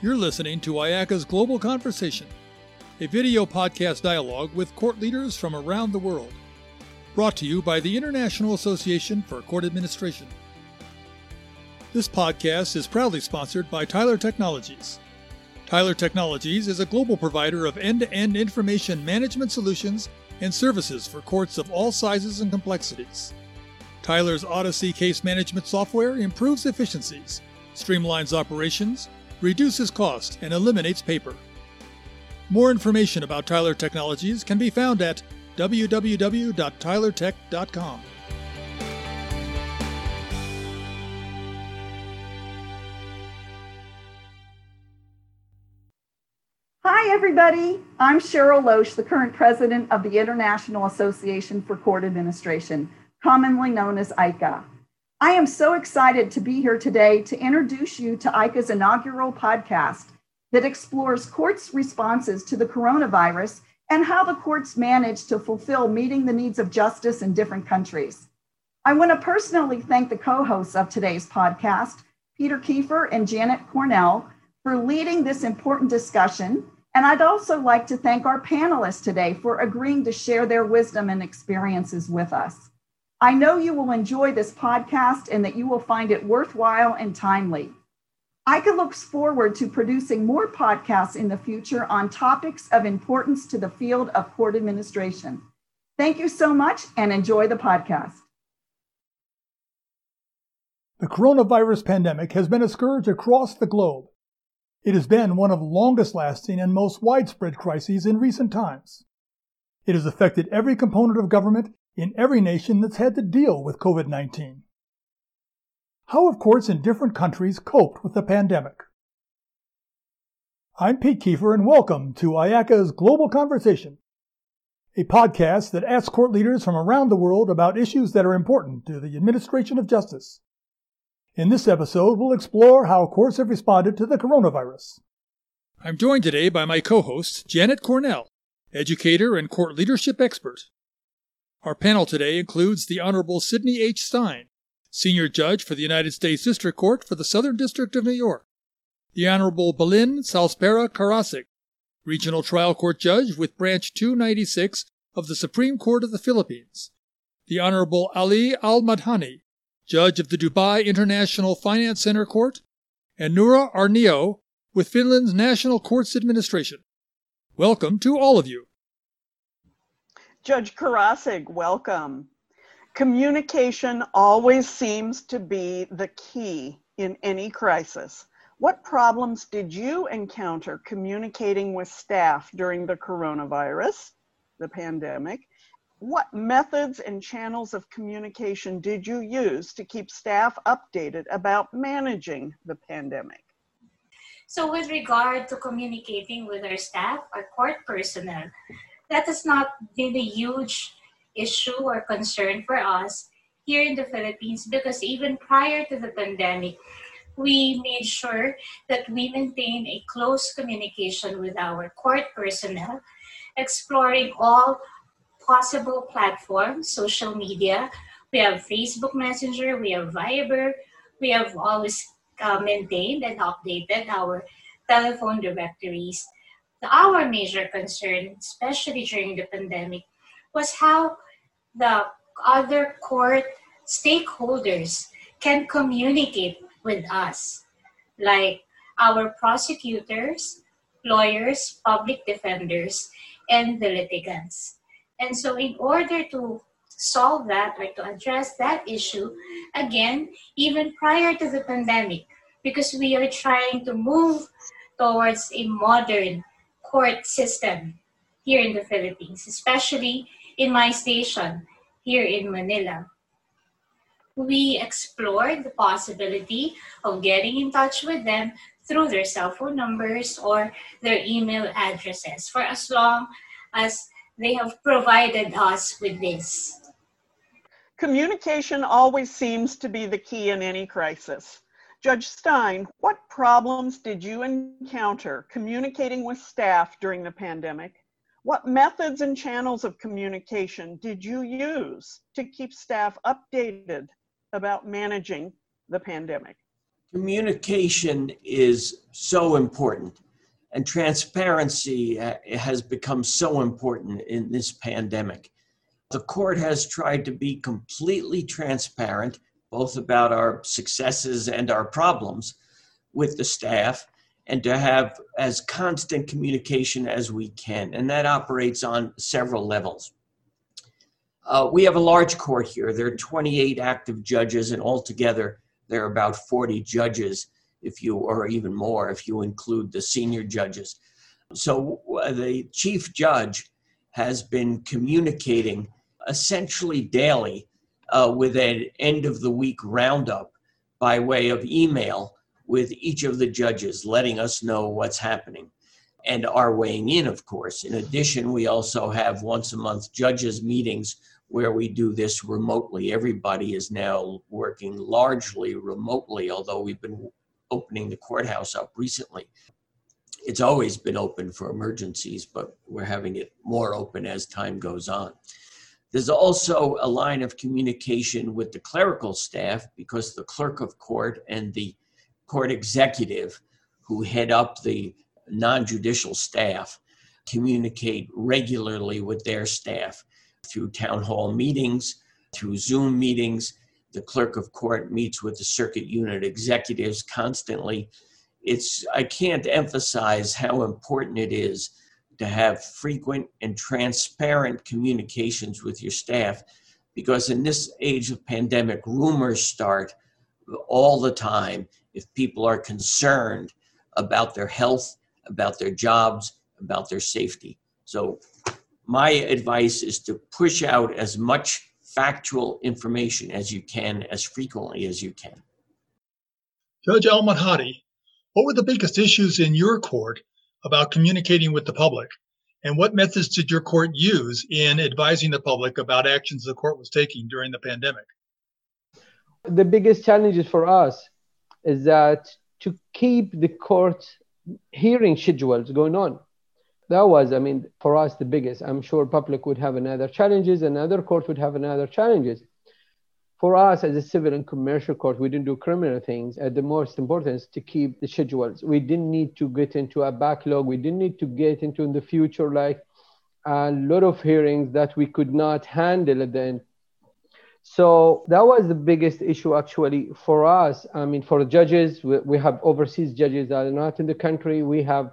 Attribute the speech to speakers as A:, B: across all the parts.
A: You're listening to IACA's Global Conversation, a video podcast dialogue with court leaders from around the world. Brought to you by the International Association for Court Administration. This podcast is proudly sponsored by Tyler Technologies. Tyler Technologies is a global provider of end to end information management solutions and services for courts of all sizes and complexities. Tyler's Odyssey case management software improves efficiencies, streamlines operations, reduces cost, and eliminates paper. More information about Tyler Technologies can be found at www.tylertech.com.
B: Hi, everybody. I'm Cheryl Loesch, the current president of the International Association for Court Administration, commonly known as ICA. I am so excited to be here today to introduce you to ICA's inaugural podcast that explores courts' responses to the coronavirus and how the courts manage to fulfill meeting the needs of justice in different countries. I want to personally thank the co hosts of today's podcast, Peter Kiefer and Janet Cornell, for leading this important discussion. And I'd also like to thank our panelists today for agreeing to share their wisdom and experiences with us. I know you will enjoy this podcast and that you will find it worthwhile and timely. ICA looks forward to producing more podcasts in the future on topics of importance to the field of court administration. Thank you so much and enjoy the podcast.
A: The coronavirus pandemic has been a scourge across the globe. It has been one of the longest lasting and most widespread crises in recent times. It has affected every component of government in every nation that's had to deal with COVID 19. How have courts in different countries coped with the pandemic? I'm Pete Kiefer, and welcome to IACA's Global Conversation, a podcast that asks court leaders from around the world about issues that are important to the administration of justice. In this episode, we'll explore how courts have responded to the coronavirus. I'm joined today by my co host, Janet Cornell, educator and court leadership expert. Our panel today includes the Honorable Sidney H. Stein, Senior Judge for the United States District Court for the Southern District of New York, the Honorable Belin Salspera Karasik, Regional Trial Court Judge with Branch 296 of the Supreme Court of the Philippines, the Honorable Ali Al Madhani, Judge of the Dubai International Finance Center Court, and Noora Arnio with Finland's National Courts Administration. Welcome to all of you.
C: Judge Karasik, welcome. Communication always seems to be the key in any crisis. What problems did you encounter communicating with staff during the coronavirus, the pandemic? What methods and channels of communication did you use to keep staff updated about managing the pandemic?
D: So, with regard to communicating with our staff, our court personnel, that has not been a huge issue or concern for us here in the Philippines because even prior to the pandemic, we made sure that we maintain a close communication with our court personnel, exploring all possible platforms, social media. We have Facebook Messenger, we have Viber, we have always uh, maintained and updated our telephone directories our major concern, especially during the pandemic, was how the other court stakeholders can communicate with us, like our prosecutors, lawyers, public defenders, and the litigants. And so, in order to solve that or to address that issue, again, even prior to the pandemic, because we are trying to move towards a modern court system here in the Philippines, especially in my station here in Manila. We explored the possibility of getting in touch with them through their cell phone numbers or their email addresses for as long as they have provided us with this.
C: Communication always seems to be the key in any crisis. Judge Stein, what problems did you encounter communicating with staff during the pandemic? What methods and channels of communication did you use to keep staff updated about managing the pandemic?
E: Communication is so important, and transparency uh, has become so important in this pandemic. The court has tried to be completely transparent, both about our successes and our problems with the staff, and to have as constant communication as we can. And that operates on several levels. Uh, we have a large court here. There are 28 active judges, and altogether, there are about 40 judges, if you, or even more, if you include the senior judges. So uh, the chief judge has been communicating essentially daily uh, with an end of the week roundup by way of email with each of the judges, letting us know what's happening and are weighing in, of course. In addition, we also have once a month judges' meetings where we do this remotely. Everybody is now working largely remotely, although we've been opening the courthouse up recently. It's always been open for emergencies, but we're having it more open as time goes on. There's also a line of communication with the clerical staff because the clerk of court and the court executive, who head up the non judicial staff, communicate regularly with their staff through town hall meetings, through Zoom meetings. The clerk of court meets with the circuit unit executives constantly. It's, I can't emphasize how important it is to have frequent and transparent communications with your staff because in this age of pandemic, rumors start all the time if people are concerned about their health, about their jobs, about their safety. So my advice is to push out as much factual information as you can, as frequently as you can.
A: Judge Al Madhani, what were the biggest issues in your court about communicating with the public? And what methods did your court use in advising the public about actions the court was taking during the pandemic?
F: The biggest challenges for us is that to keep the court hearing schedules going on that was, I mean, for us, the biggest. I'm sure public would have another challenges, another court would have another challenges. For us, as a civil and commercial court, we didn't do criminal things. And the most important is to keep the schedules. We didn't need to get into a backlog. We didn't need to get into in the future like a lot of hearings that we could not handle at the end. So that was the biggest issue actually for us. I mean, for judges, we, we have overseas judges that are not in the country. We have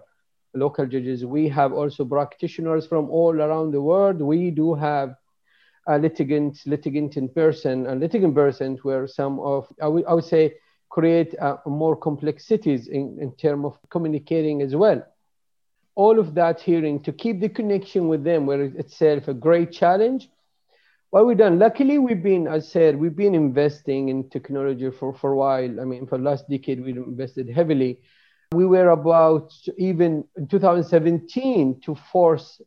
F: local judges. We have also practitioners from all around the world. We do have a litigant, litigant in person, and litigant person where some of, I would, would say, create uh, more complexities in, in terms of communicating as well. All of that hearing to keep the connection with them, where itself a great challenge. What we've done, luckily, we've been, as I said, we've been investing in technology for, for a while. I mean, for the last decade, we've invested heavily we were about even in 2017 to force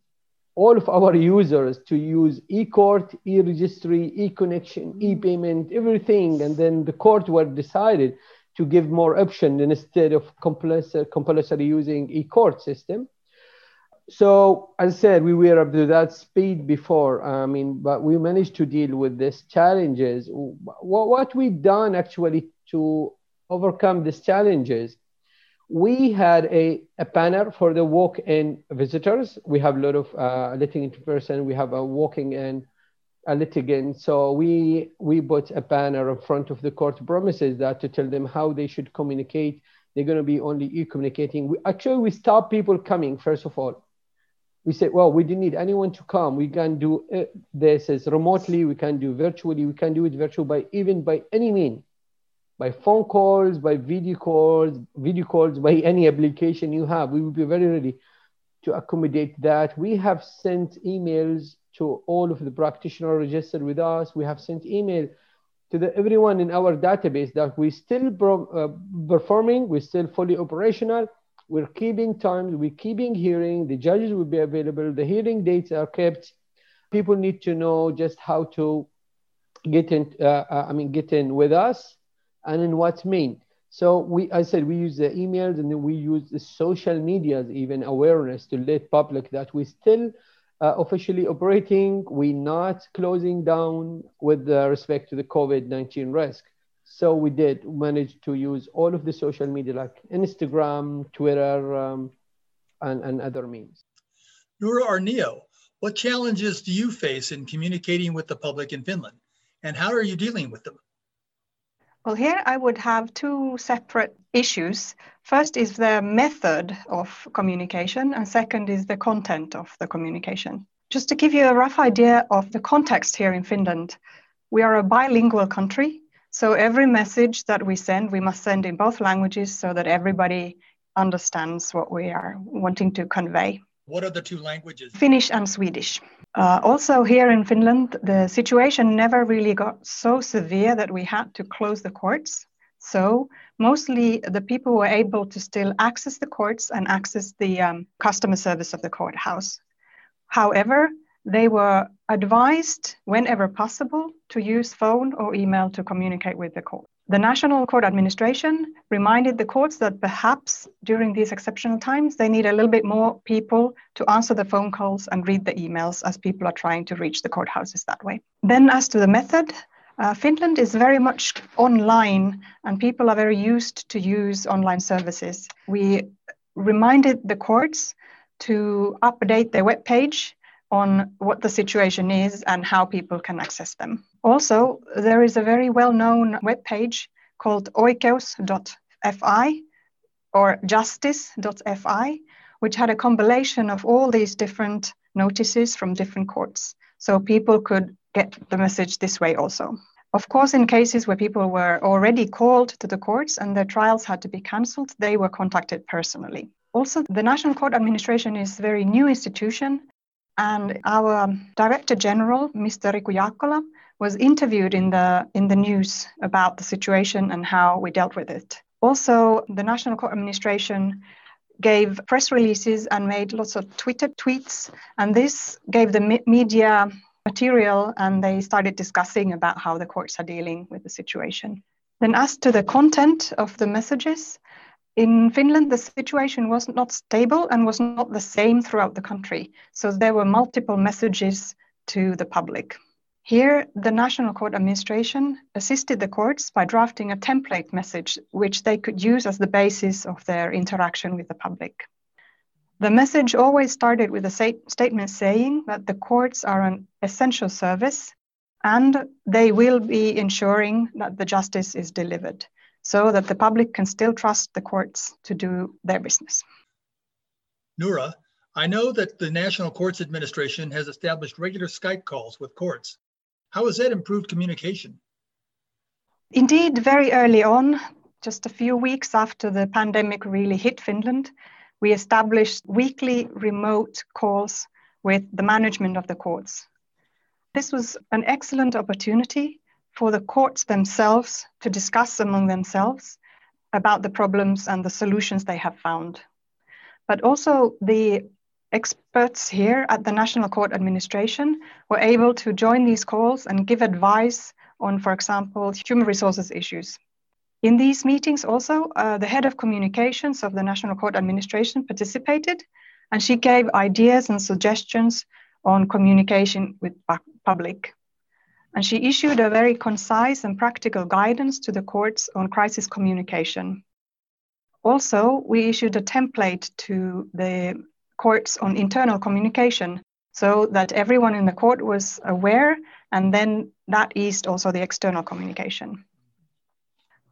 F: all of our users to use e-court, e-registry, e-connection, mm-hmm. e-payment, everything. And then the court were decided to give more option instead of compulsory, compulsory using e-court system. So as I said, we were up to that speed before. I mean, but we managed to deal with these challenges. What, what we've done actually to overcome these challenges we had a, a banner for the walk-in visitors. We have a lot of uh, litigant person. We have a walking-in a litigant. So we we put a banner in front of the court premises that to tell them how they should communicate. They're going to be only e-communicating. We, actually, we stop people coming first of all. We said, well, we didn't need anyone to come. We can do uh, this as remotely. We can do virtually. We can do it virtual by even by any means by phone calls, by video calls, video calls, by any application you have. We will be very ready to accommodate that. We have sent emails to all of the practitioners registered with us. We have sent email to the, everyone in our database that we still pro, uh, performing, we're still fully operational. We're keeping time, we're keeping hearing. The judges will be available. The hearing dates are kept. People need to know just how to get in. Uh, uh I mean, get in with us and in what mean. So we, I said, we use the emails and we use the social medias, even awareness to let public that we still uh, officially operating. We're not closing down with respect to the COVID-19 risk. So we did manage to use all of the social media like Instagram, Twitter, um, and, and other means.
A: Noora Arnio, what challenges do you face in communicating with the public in Finland? And how are you dealing with them?
G: Well, here I would have two separate issues. First is the method of communication, and second is the content of the communication. Just to give you a rough idea of the context here in Finland, we are a bilingual country. So every message that we send, we must send in both languages so that everybody understands what we are wanting to convey.
A: What are the two languages?
G: Finnish and Swedish. Uh, also, here in Finland, the situation never really got so severe that we had to close the courts. So, mostly the people were able to still access the courts and access the um, customer service of the courthouse. However, they were advised, whenever possible, to use phone or email to communicate with the court. The National Court Administration reminded the courts that perhaps during these exceptional times they need a little bit more people to answer the phone calls and read the emails as people are trying to reach the courthouses that way. Then, as to the method, uh, Finland is very much online and people are very used to use online services. We reminded the courts to update their webpage on what the situation is and how people can access them. Also, there is a very well known webpage called oikeus.fi or justice.fi, which had a compilation of all these different notices from different courts. So people could get the message this way also. Of course, in cases where people were already called to the courts and their trials had to be cancelled, they were contacted personally. Also, the National Court Administration is a very new institution and our Director General, Mr. Riku Jaakkola, was interviewed in the, in the news about the situation and how we dealt with it. Also, the National Court Administration gave press releases and made lots of Twitter tweets, and this gave the media material and they started discussing about how the courts are dealing with the situation. Then, as to the content of the messages, in Finland, the situation was not stable and was not the same throughout the country. So there were multiple messages to the public. Here, the National Court Administration assisted the courts by drafting a template message, which they could use as the basis of their interaction with the public. The message always started with a statement saying that the courts are an essential service and they will be ensuring that the justice is delivered so that the public can still trust the courts to do their business.
A: Noora, I know that the National Courts Administration has established regular Skype calls with courts. How has that improved communication?
G: Indeed, very early on, just a few weeks after the pandemic really hit Finland, we established weekly remote calls with the management of the courts. This was an excellent opportunity for the courts themselves to discuss among themselves about the problems and the solutions they have found. But also, the experts here at the National Court Administration were able to join these calls and give advice on, for example, human resources issues. In these meetings, also, uh, the head of communications of the National Court Administration participated, and she gave ideas and suggestions on communication with public and she issued a very concise and practical guidance to the courts on crisis communication. Also, we issued a template to the courts on internal communication so that everyone in the court was aware, and then that eased also the external communication.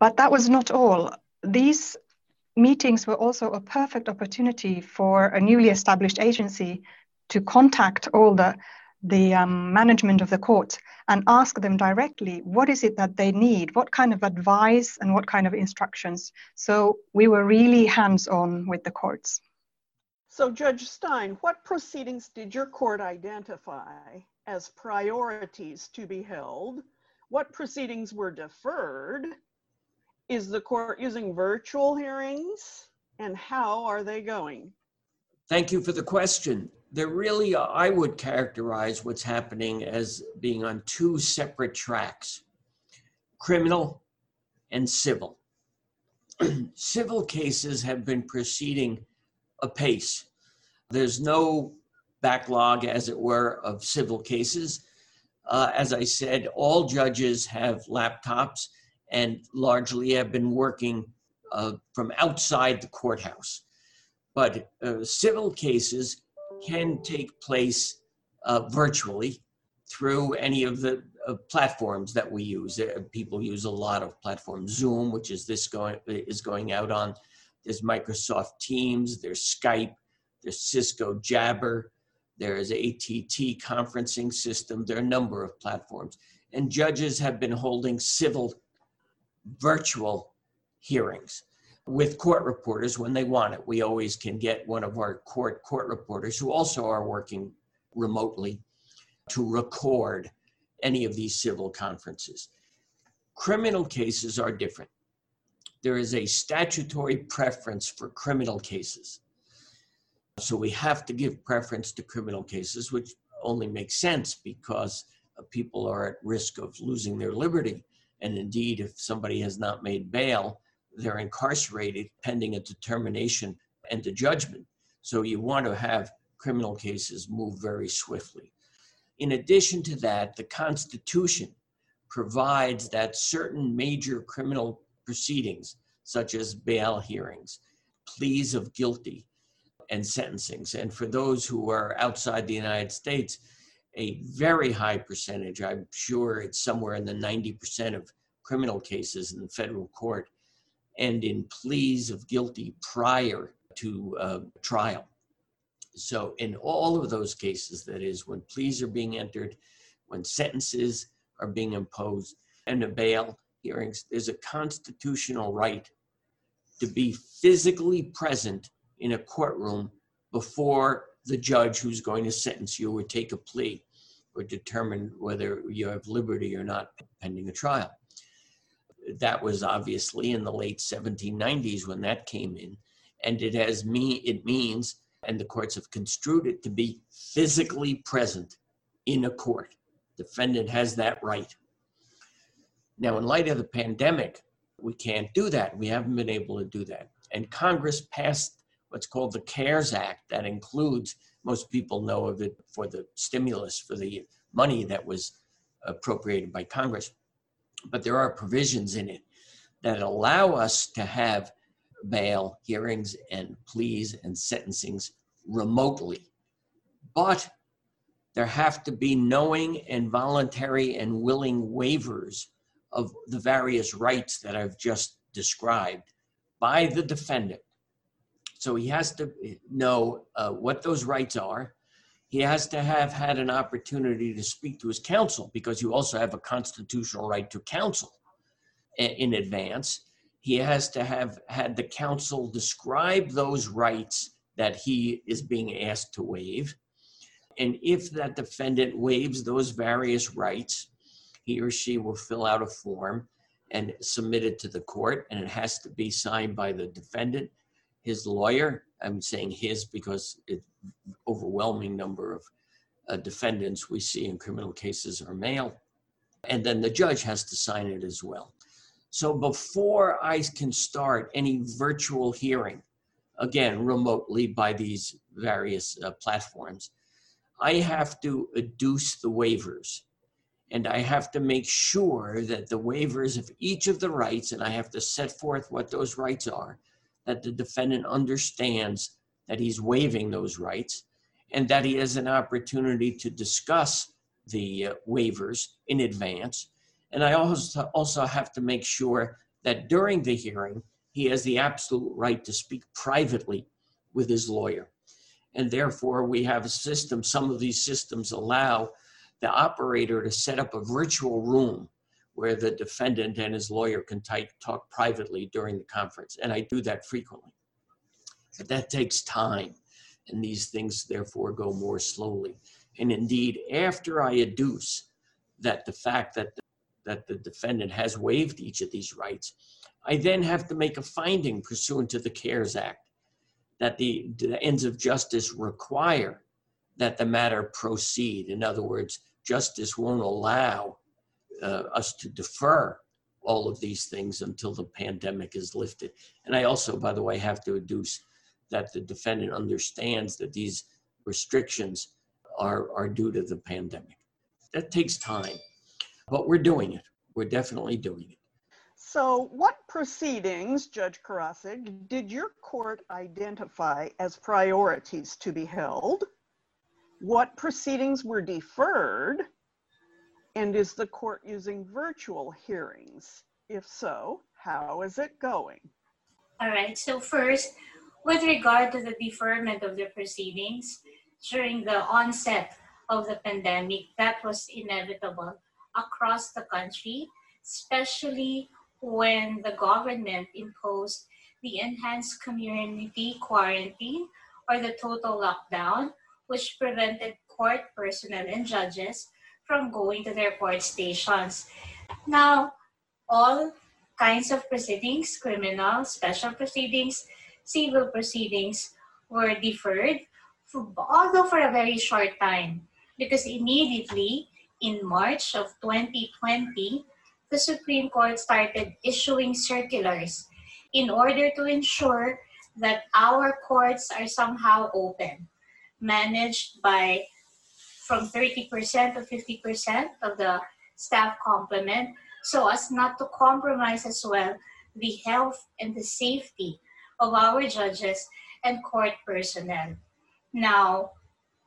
G: But that was not all. These meetings were also a perfect opportunity for a newly established agency to contact all the the um, management of the court and ask them directly what is it that they need, what kind of advice and what kind of instructions. So we were really hands on with the courts.
C: So, Judge Stein, what proceedings did your court identify as priorities to be held? What proceedings were deferred? Is the court using virtual hearings? And how are they going?
E: Thank you for the question there really, I would characterize what's happening as being on two separate tracks criminal and civil. civil cases have been proceeding apace. There's no backlog, as it were, of civil cases. Uh, as I said, all judges have laptops and largely have been working uh, from outside the courthouse. But uh, civil cases can take place uh, virtually through any of the uh, platforms that we use. Uh, people use a lot of platforms. Zoom, which is this going is going out on. There's Microsoft Teams. There's Skype. There's Cisco Jabber. There is ATT conferencing system. There are a number of platforms, and judges have been holding civil virtual hearings with court reporters when they want it. We always can get one of our court court reporters who also are working remotely to record any of these civil conferences. Criminal cases are different. There is a statutory preference for criminal cases. So we have to give preference to criminal cases, which only makes sense because people are at risk of losing their liberty. And indeed, if somebody has not made bail, they're incarcerated pending a determination and a judgment. So you want to have criminal cases move very swiftly. In addition to that, the Constitution provides that certain major criminal proceedings, such as bail hearings, pleas of guilty, and sentencings, and for those who are outside the United States, a very high percentage, I'm sure it's somewhere in the 90% of criminal cases in the federal court, and in pleas of guilty prior to uh, trial. So, in all of those cases, that is, when pleas are being entered, when sentences are being imposed, and the bail hearings, there's a constitutional right to be physically present in a courtroom before the judge who's going to sentence you or take a plea or determine whether you have liberty or not pending a trial. That was obviously in the late 1790s when that came in, and it has me it means and the courts have construed it to be physically present in a court. Defendant has that right. Now, in light of the pandemic, we can't do that. We haven't been able to do that. And Congress passed what's called the CARES Act that includes, most people know of it for the stimulus, for the money that was appropriated by Congress. But there are provisions in it that allow us to have bail hearings and pleas and sentencings remotely. But there have to be knowing and voluntary and willing waivers of the various rights that I've just described by the defendant. So he has to know uh, what those rights are. He has to have had an opportunity to speak to his counsel because you also have a constitutional right to counsel in advance he has to have had the counsel describe those rights that he is being asked to waive. And if that defendant waives those various rights, he or she will fill out a form and submit it to the court, and it has to be signed by the defendant, his lawyer. I'm saying his because an overwhelming number of uh, defendants we see in criminal cases are male. And then the judge has to sign it as well. So before I can start any virtual hearing, again, remotely by these various uh, platforms, I have to adduce the waivers. And I have to make sure that the waivers of each of the rights, and I have to set forth what those rights are, that the defendant understands that he's waiving those rights, and that he has an opportunity to discuss the uh, waivers in advance and I also, also have to make sure that during the hearing, he has the absolute right to speak privately with his lawyer. And therefore, we have a system, some of these systems allow the operator to set up a virtual room where the defendant and his lawyer can type, talk privately during the conference. And I do that frequently. But that takes time, and these things therefore go more slowly. And indeed, after I adduce that the fact that that the defendant has waived each of these rights, I then have to make a finding pursuant to the CARES Act that the, the ends of justice require that the matter proceed. In other words, justice won't allow uh, us to defer all of these things until the pandemic is lifted. And I also, by the way, have to adduce that the defendant understands that these restrictions are, are due to the pandemic. That takes time. But we're doing it. We're definitely doing it.
C: So, what proceedings, Judge Karasik, did your court identify as priorities to be held? What proceedings were deferred? And is the court using virtual hearings? If so, how is it going?
D: All right, so first, with regard to the deferment of the proceedings during the onset of the pandemic, that was inevitable across the country, especially when the government imposed the enhanced community quarantine or the total lockdown, which prevented court personnel and judges from going to their court stations. Now, all kinds of proceedings, criminal, special proceedings, civil proceedings, were deferred, for, although for a very short time, because immediately in March of 2020, the Supreme Court started issuing circulars in order to ensure that our courts are somehow open, managed by from 30% to 50% of the staff complement, so as not to compromise as well the health and the safety of our judges and court personnel. Now,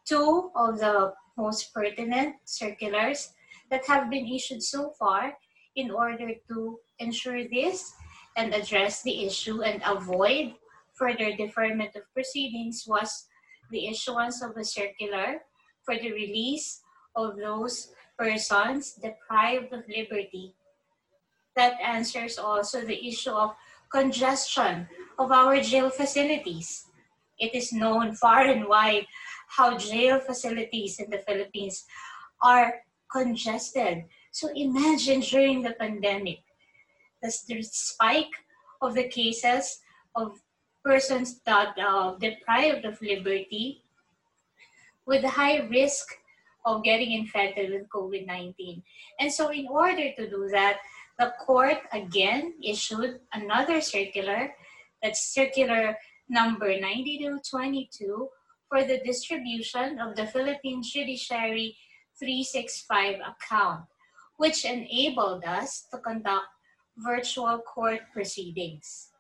D: two of the most pertinent circulars that have been issued so far in order to ensure this and address the issue and avoid further deferment of proceedings was the issuance of a circular for the release of those persons deprived of liberty. That answers also the issue of congestion of our jail facilities. It is known far and wide how jail facilities in the Philippines are congested so imagine during the pandemic, the, spike of the cases of persons that are deprived of liberty with high risk of getting infected with COVID 19. And so, in order to do that, the court again issued another circular, that's circular number 9222, for the distribution of the Philippine Judiciary 365 account which enabled us to conduct virtual court proceedings.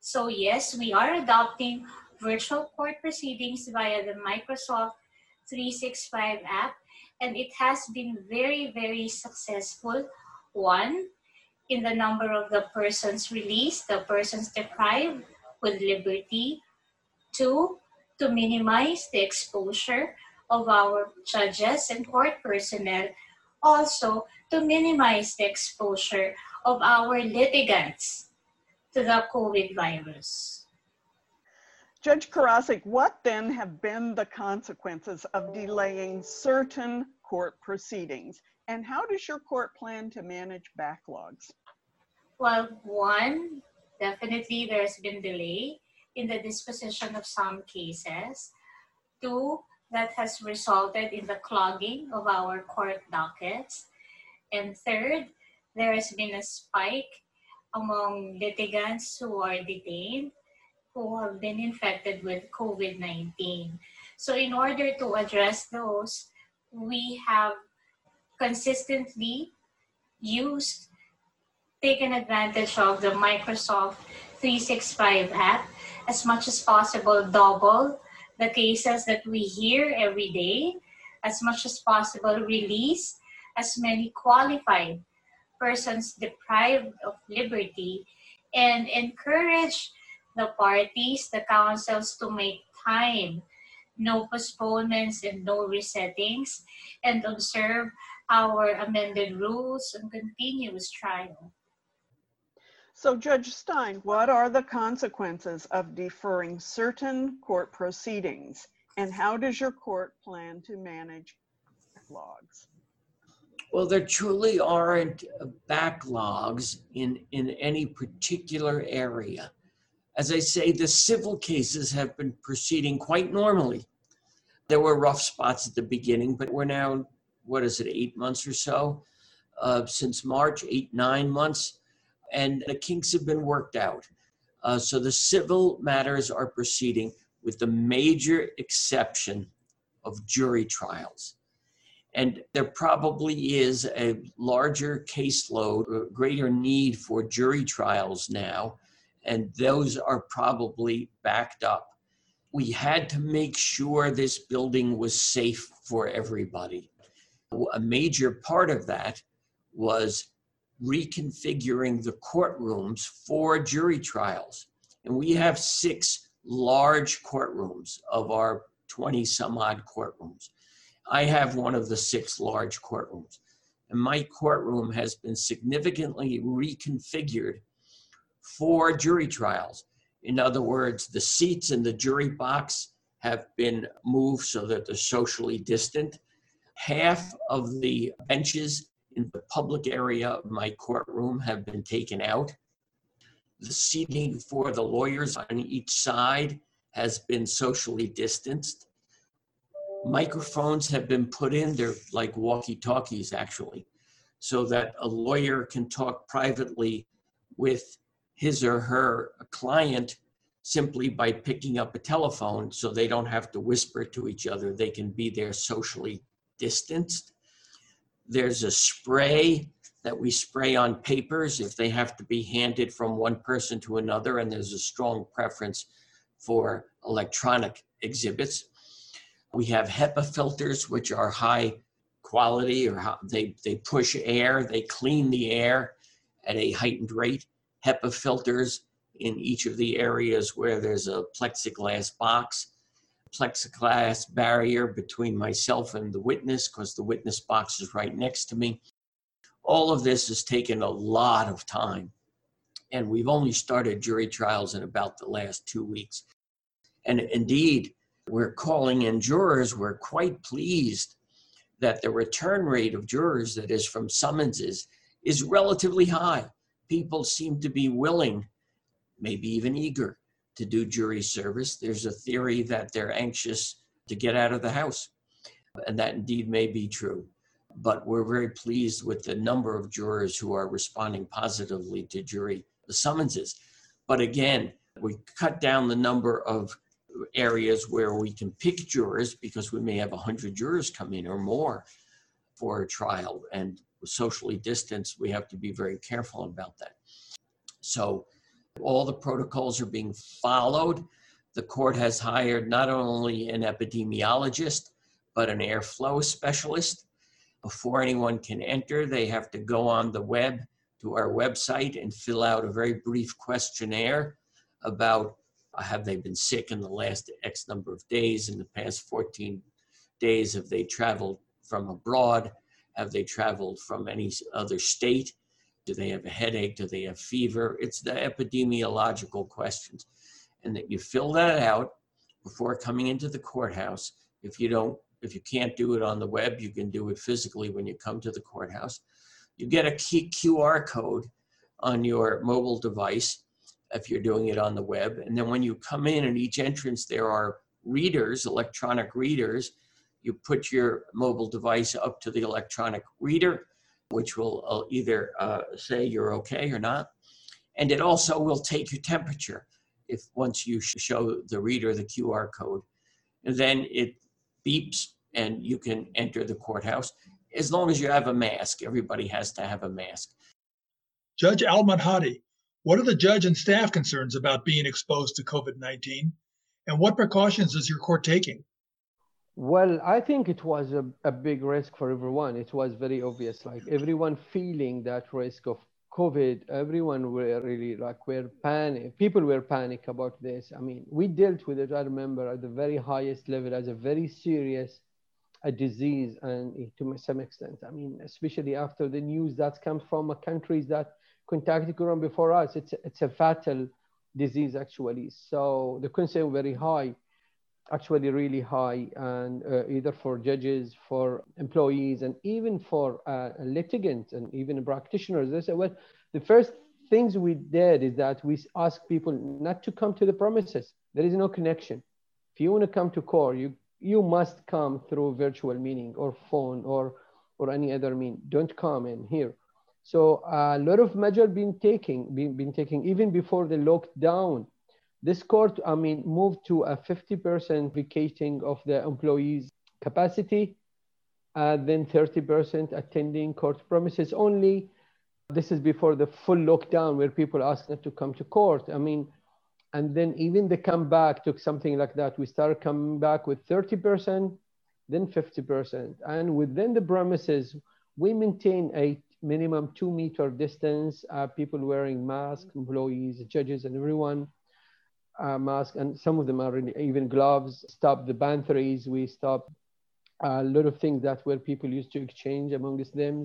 D: So yes, we are adopting virtual court proceedings via the Microsoft 365 app, and it has been very, very successful. One, in the number of the persons released, the persons deprived with liberty. Two, to minimize the exposure of our judges and court personnel. Also, to minimize the exposure of our litigants to the COVID virus.
C: Judge Karasik, what then have been the consequences of delaying certain court proceedings? And how does your court plan to manage backlogs?
D: Well, one, definitely there's been delay in the disposition of some cases. Two, that has resulted in the clogging of our court dockets. And third, there has been a spike among litigants who are detained who have been infected with COVID 19. So, in order to address those, we have consistently used, taken advantage of the Microsoft 365 app as much as possible, double the cases that we hear every day, as much as possible, release as many qualified persons deprived of liberty and encourage the parties, the councils to make time, no postponements and no resettings, and observe our amended rules and continuous trial.
C: So, Judge Stein, what are the consequences of deferring certain court proceedings, and how does your court plan to manage backlogs?
E: Well, there truly aren't backlogs in, in any particular area. As I say, the civil cases have been proceeding quite normally. There were rough spots at the beginning, but we're now, what is it, eight months or so uh, since March, eight, nine months, and the kinks have been worked out. Uh, so the civil matters are proceeding with the major exception of jury trials. And there probably is a larger caseload, greater need for jury trials now, and those are probably backed up. We had to make sure this building was safe for everybody. A major part of that was reconfiguring the courtrooms for jury trials. And we have six large courtrooms of our 20 some odd courtrooms. I have one of the six large courtrooms. And my courtroom has been significantly reconfigured for jury trials. In other words, the seats in the jury box have been moved so that they're socially distant. Half of the benches in the public area of my courtroom have been taken out. The seating for the lawyers on each side has been socially distanced. Microphones have been put in, they're like walkie talkies actually, so that a lawyer can talk privately with his or her client simply by picking up a telephone so they don't have to whisper to each other. They can be there socially distanced. There's a spray that we spray on papers if they have to be handed from one person to another, and there's a strong preference for electronic exhibits. We have HEPA filters, which are high quality, or they, they push air, they clean the air at a heightened rate. HEPA filters in each of the areas where there's a plexiglass box, plexiglass barrier between myself and the witness, because the witness box is right next to me. All of this has taken a lot of time. And we've only started jury trials in about the last two weeks. And indeed, we're calling in jurors. We're quite pleased that the return rate of jurors, that is from summonses, is relatively high. People seem to be willing, maybe even eager, to do jury service. There's a theory that they're anxious to get out of the house, and that indeed may be true. But we're very pleased with the number of jurors who are responding positively to jury summonses. But again, we cut down the number of areas where we can pick jurors because we may have 100 jurors come in or more for a trial and socially distanced we have to be very careful about that so all the protocols are being followed the court has hired not only an epidemiologist but an airflow specialist before anyone can enter they have to go on the web to our website and fill out a very brief questionnaire about uh, have they been sick in the last X number of days? In the past 14 days, have they traveled from abroad? Have they traveled from any other state? Do they have a headache? Do they have fever? It's the epidemiological questions. And that you fill that out before coming into the courthouse. If you don't, if you can't do it on the web, you can do it physically when you come to the courthouse. You get a key QR code on your mobile device if you're doing it on the web. And then when you come in at each entrance, there are readers, electronic readers. You put your mobile device up to the electronic reader, which will uh, either uh, say you're okay or not. And it also will take your temperature if once you show the reader the QR code. And then it beeps and you can enter the courthouse as long as you have a mask. Everybody has to have a mask.
A: Judge Al Madhani, what are the judge and staff concerns about being exposed to COVID 19? And what precautions is your court taking?
F: Well, I think it was a, a big risk for everyone. It was very obvious, like everyone feeling that risk of COVID, everyone were really like were panic. People were panic about this. I mean, we dealt with it. I remember at the very highest level as a very serious a disease, and to some extent, I mean, especially after the news that comes from countries that contacted Corona before us, it's, it's a fatal disease actually. So the concern very high, actually really high, and uh, either for judges, for employees, and even for uh, litigants and even practitioners. They say, well, the first things we did is that we ask people not to come to the premises. There is no connection. If you want to come to court, you you must come through virtual meeting or phone or or any other mean. Don't come in here. So a lot of measures been taking, been, been taking even before the lockdown. This court, I mean, moved to a 50% vacating of the employees' capacity. uh, then 30% attending court premises only. This is before the full lockdown where people asked not to come to court. I mean, and then even the comeback took something like that. We started coming back with 30%, then 50%. And within the premises, we maintain a minimum two meter distance, uh, people wearing masks, employees, judges, and everyone. Uh, mask and some of them are really, even gloves. Stop the bantheries. We stop a lot of things that were people used to exchange amongst them.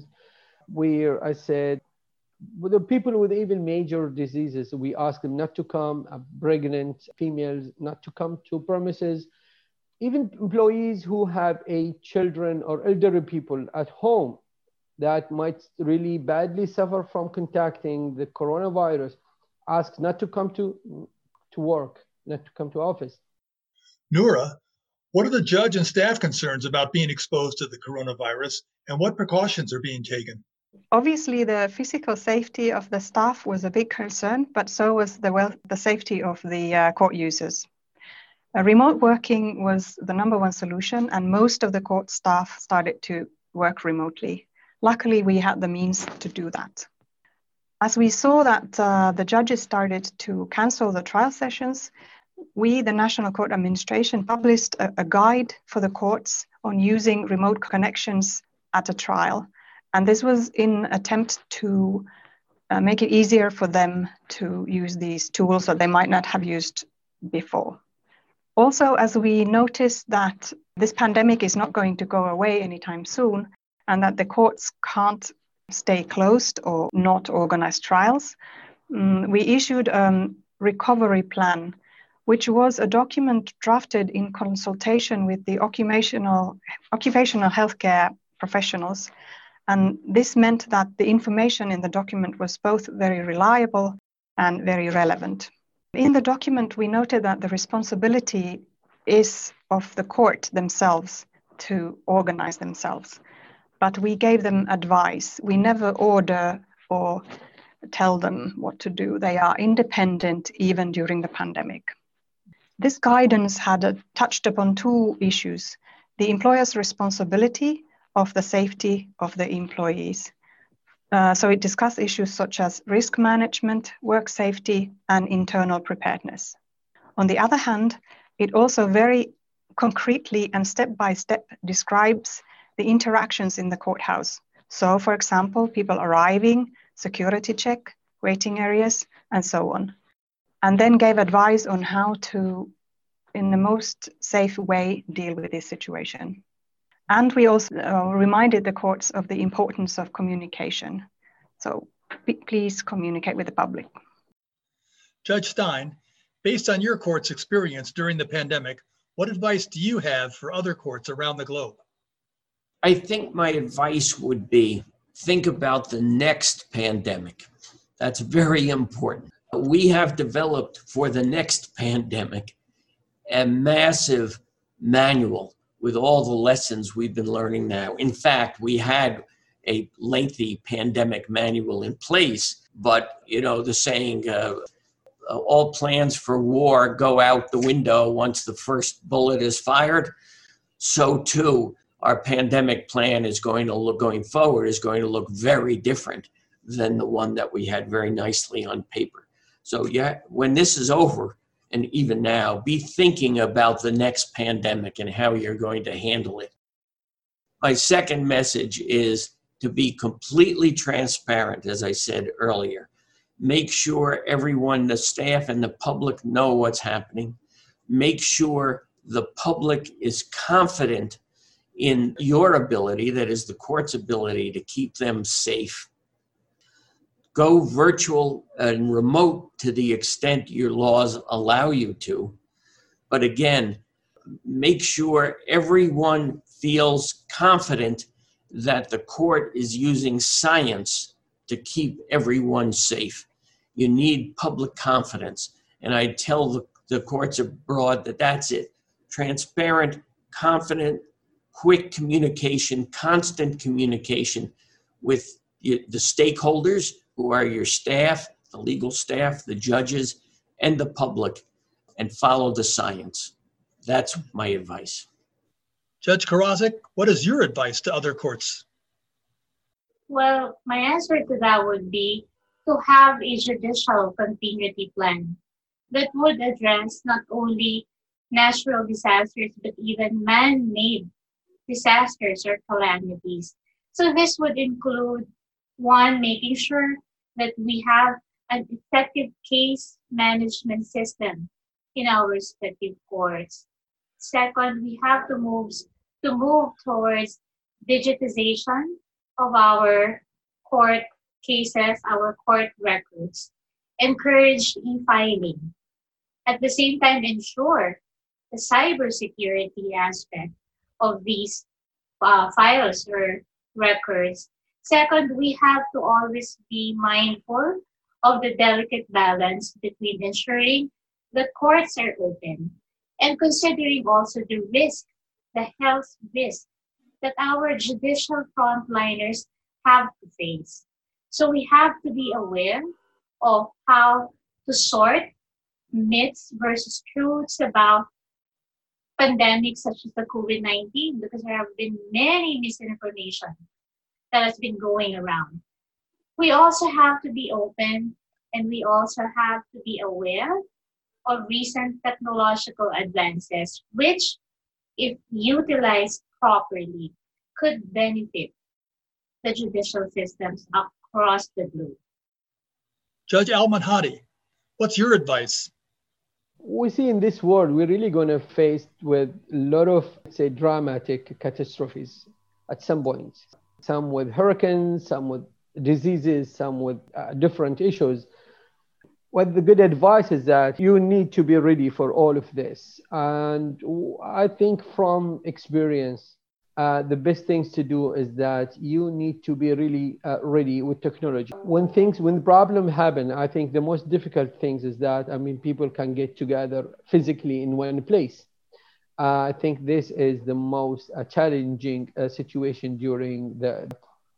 F: Where I said, the people with even major diseases, we ask them not to come. Uh, pregnant females not to come to premises. Even employees who have a children or elderly people at home that might really badly suffer from contacting the coronavirus ask not to come to to work, not to come to office.
A: Noora, what are the judge and staff concerns about being exposed to the coronavirus and what precautions are being taken?
G: Obviously, the physical safety of the staff was a big concern, but so was the, well, the safety of the uh, court users. Uh, remote working was the number one solution, and most of the court staff started to work remotely. Luckily, we had the means to do that. As we saw that uh, the judges started to cancel the trial sessions, we, the National Court Administration, published a, a guide for the courts on using remote connections at a trial. And this was in attempt to uh, make it easier for them to use these tools that they might not have used before. Also, as we noticed that this pandemic is not going to go away anytime soon, and that the courts can't stay closed or not organize trials, um, we issued a recovery plan, which was a document drafted in consultation with the occupational, occupational healthcare professionals. And this meant that the information in the document was both very reliable and very relevant. In the document, we noted that the responsibility is of the court themselves to organize themselves but we gave them advice. We never order or tell them what to do. They are independent even during the pandemic. This guidance had touched upon two issues the employer's responsibility of the safety of the employees. Uh, so it discussed issues such as risk management, work safety, and internal preparedness. On the other hand, it also very concretely and step by step describes the interactions in the courthouse. So, for example, people arriving, security check, waiting areas, and so on. And then gave advice on how to, in the most safe way, deal with this situation. And we also uh, reminded the courts of the importance of communication. So p- please communicate with the public.
A: Judge Stein, based on your court's experience during the pandemic, what advice do you have for other courts around the globe?
E: I think my advice would be think about the next pandemic. That's very important. We have developed for the next pandemic a massive manual with all the lessons we've been learning now. In fact, we had a lengthy pandemic manual in place, but you know the saying, uh, all plans for war go out the window once the first bullet is fired. So too, our pandemic plan is going to look going forward is going to look very different than the one that we had very nicely on paper. So yeah, when this is over, and even now, be thinking about the next pandemic and how you're going to handle it. My second message is to be completely transparent, as I said earlier. Make sure everyone, the staff and the public know what's happening. Make sure the public is confident in your ability, that is the court's ability, to keep them safe. Go virtual and remote to the extent your laws allow you to. But again, make sure everyone feels confident that the court is using science to keep everyone safe. You need public confidence. And I tell the, the courts abroad that that's it transparent, confident, quick communication, constant communication with the stakeholders who are your staff, the legal staff, the judges, and the public, and follow the science. That's my advice.
A: Judge Karazic, what is your advice to other courts?
D: Well, my answer to that would be to have a judicial continuity plan that would address not only natural disasters, but even man made disasters or calamities. So, this would include one, making sure that we have an effective case management system in our respective courts. Second, we have to move to move towards digitization of our court cases, our court records, encourage e-filing. At the same time, ensure the cybersecurity aspect of these uh, files or records. Second, we have to always be mindful of the delicate balance between ensuring that courts are open and considering also the risk, the health risk that our judicial frontliners have to face. So we have to be aware of how to sort myths versus truths about pandemics such as the COVID 19 because there have been many misinformation that has been going around. We also have to be open and we also have to be aware of recent technological advances, which, if utilized properly, could benefit the judicial systems across the globe.
A: Judge Al Madhani, what's your advice?
F: We see in this world, we're really going to face with a lot of, say, dramatic catastrophes at some point. Some with hurricanes, some with diseases, some with uh, different issues. What the good advice is that you need to be ready for all of this. And I think from experience, uh, the best things to do is that you need to be really uh, ready with technology. When things, when problem happen, I think the most difficult things is that I mean people can get together physically in one place. Uh, I think this is the most uh, challenging uh, situation during the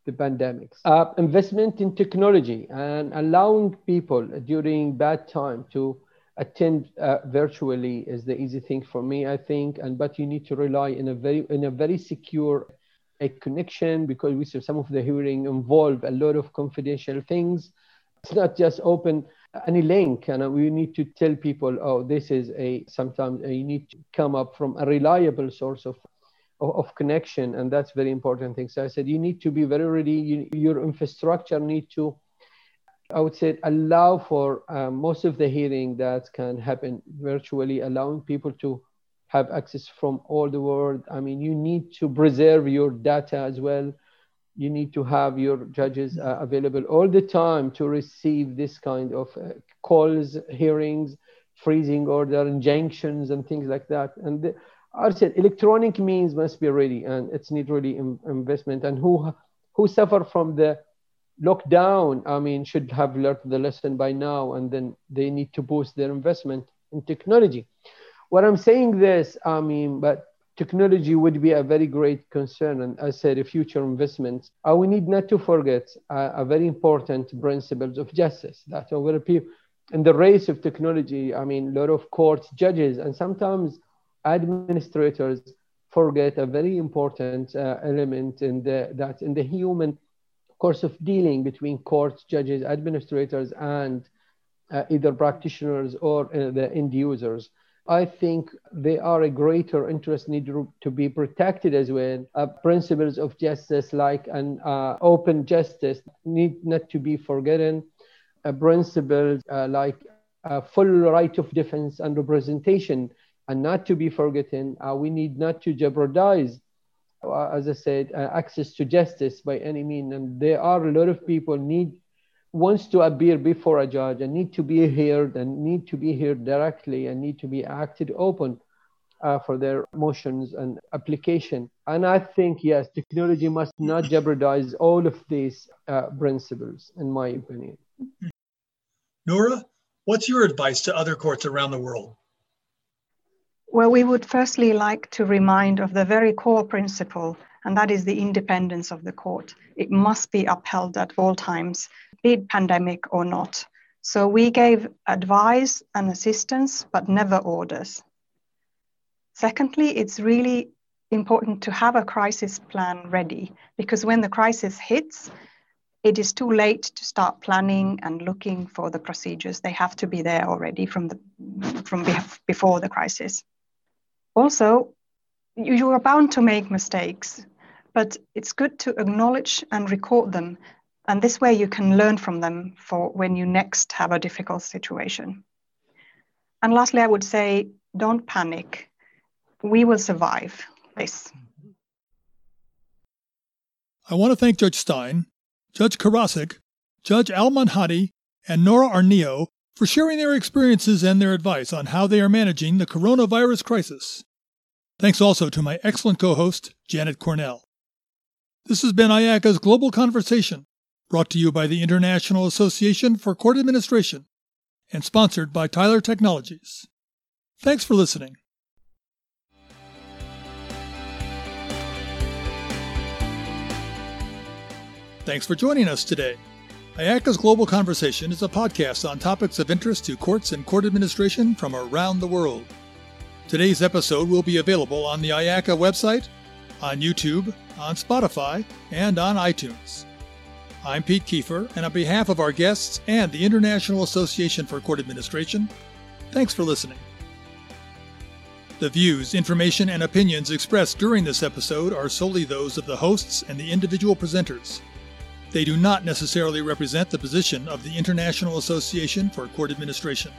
F: the pandemics. investment in technology and allowing people during bad time to attend uh, virtually is the easy thing for me i think. And but you need to rely in a very in a very secure a connection because we see some of the hearing involve a lot of confidential things. It's not just open any link and we need to tell people oh this is a sometimes you need to come up from a reliable source of of, connection and that's very important thing. So i said you need to be very ready. You, your infrastructure need to I would say allow for uh, most of the hearing that can happen virtually, allowing people to have access from all the world. I mean, you need to preserve your data as well. You need to have your judges uh, available all the time to receive this kind of uh, calls, hearings, freezing order, injunctions, and things like that. And the, I said electronic means must be ready, and it's need really in, investment. And who who suffer from the lockdown, I mean, should have learned the lesson by now, and then they need to boost their investment in technology. What I'm saying this, I mean, but technology would be a very great concern, and I said, a future investment. Uh, we need not to forget uh, a very important principles of justice that over people in the race of technology. I mean, a lot of courts, judges, and sometimes administrators forget a very important uh, element in the that in the human course of dealing between courts, judges, administrators, and uh, either practitioners or uh, the end users. I think they are a greater interest need to be protected as well. Uh, principles of justice like an uh, open justice need not to be forgotten. Uh, principles uh, like full right of defense and representation and not to be forgotten. we need not to jeopardize as I said, uh, access to justice by any means. And there are a lot of people need wants to appear before a judge and need to be heard and need to be heard directly and need to be acted open uh, for their motions and application. And I think yes, technology must not jeopardize all of these uh, principles, in my opinion.
A: Noora, what's your advice to other courts around the world?
G: Well, we would firstly like to remind of the very core principle, and that is the independence of the court. It must be upheld at all times, be it pandemic or not. So we gave advice and assistance, but never orders. Secondly, it's really important to have a crisis plan ready because when the crisis hits, it is too late to start planning and looking for the procedures. They have to be there already from the from before the crisis. Also, you are bound to make mistakes, but it's good to acknowledge and record them. And this way you can learn from them for when you next have a difficult situation. And lastly, I would say don't panic. We will survive this.
A: I want to thank Judge Stein, Judge Karasik, Judge Al Madhani, and Noora Arnio for sharing their experiences and their advice on how they are managing the coronavirus crisis. Thanks also to my excellent co host, Janet Cornell. This has been IACA's Global Conversation, brought to you by the International Association for Court Administration and sponsored by Tyler Technologies. Thanks for listening. Thanks for joining us today. IACA's Global Conversation is a podcast on topics of interest to courts and court administration from around the world. Today's episode will be available on the IACA website, on YouTube, on Spotify, and on iTunes. I'm Pete Kiefer, and on behalf of our guests and the International Association for Court Administration, thanks for listening. The views, information, and opinions expressed during this episode are solely those of the hosts and the individual presenters. They do not necessarily represent the position of the International Association for Court Administration.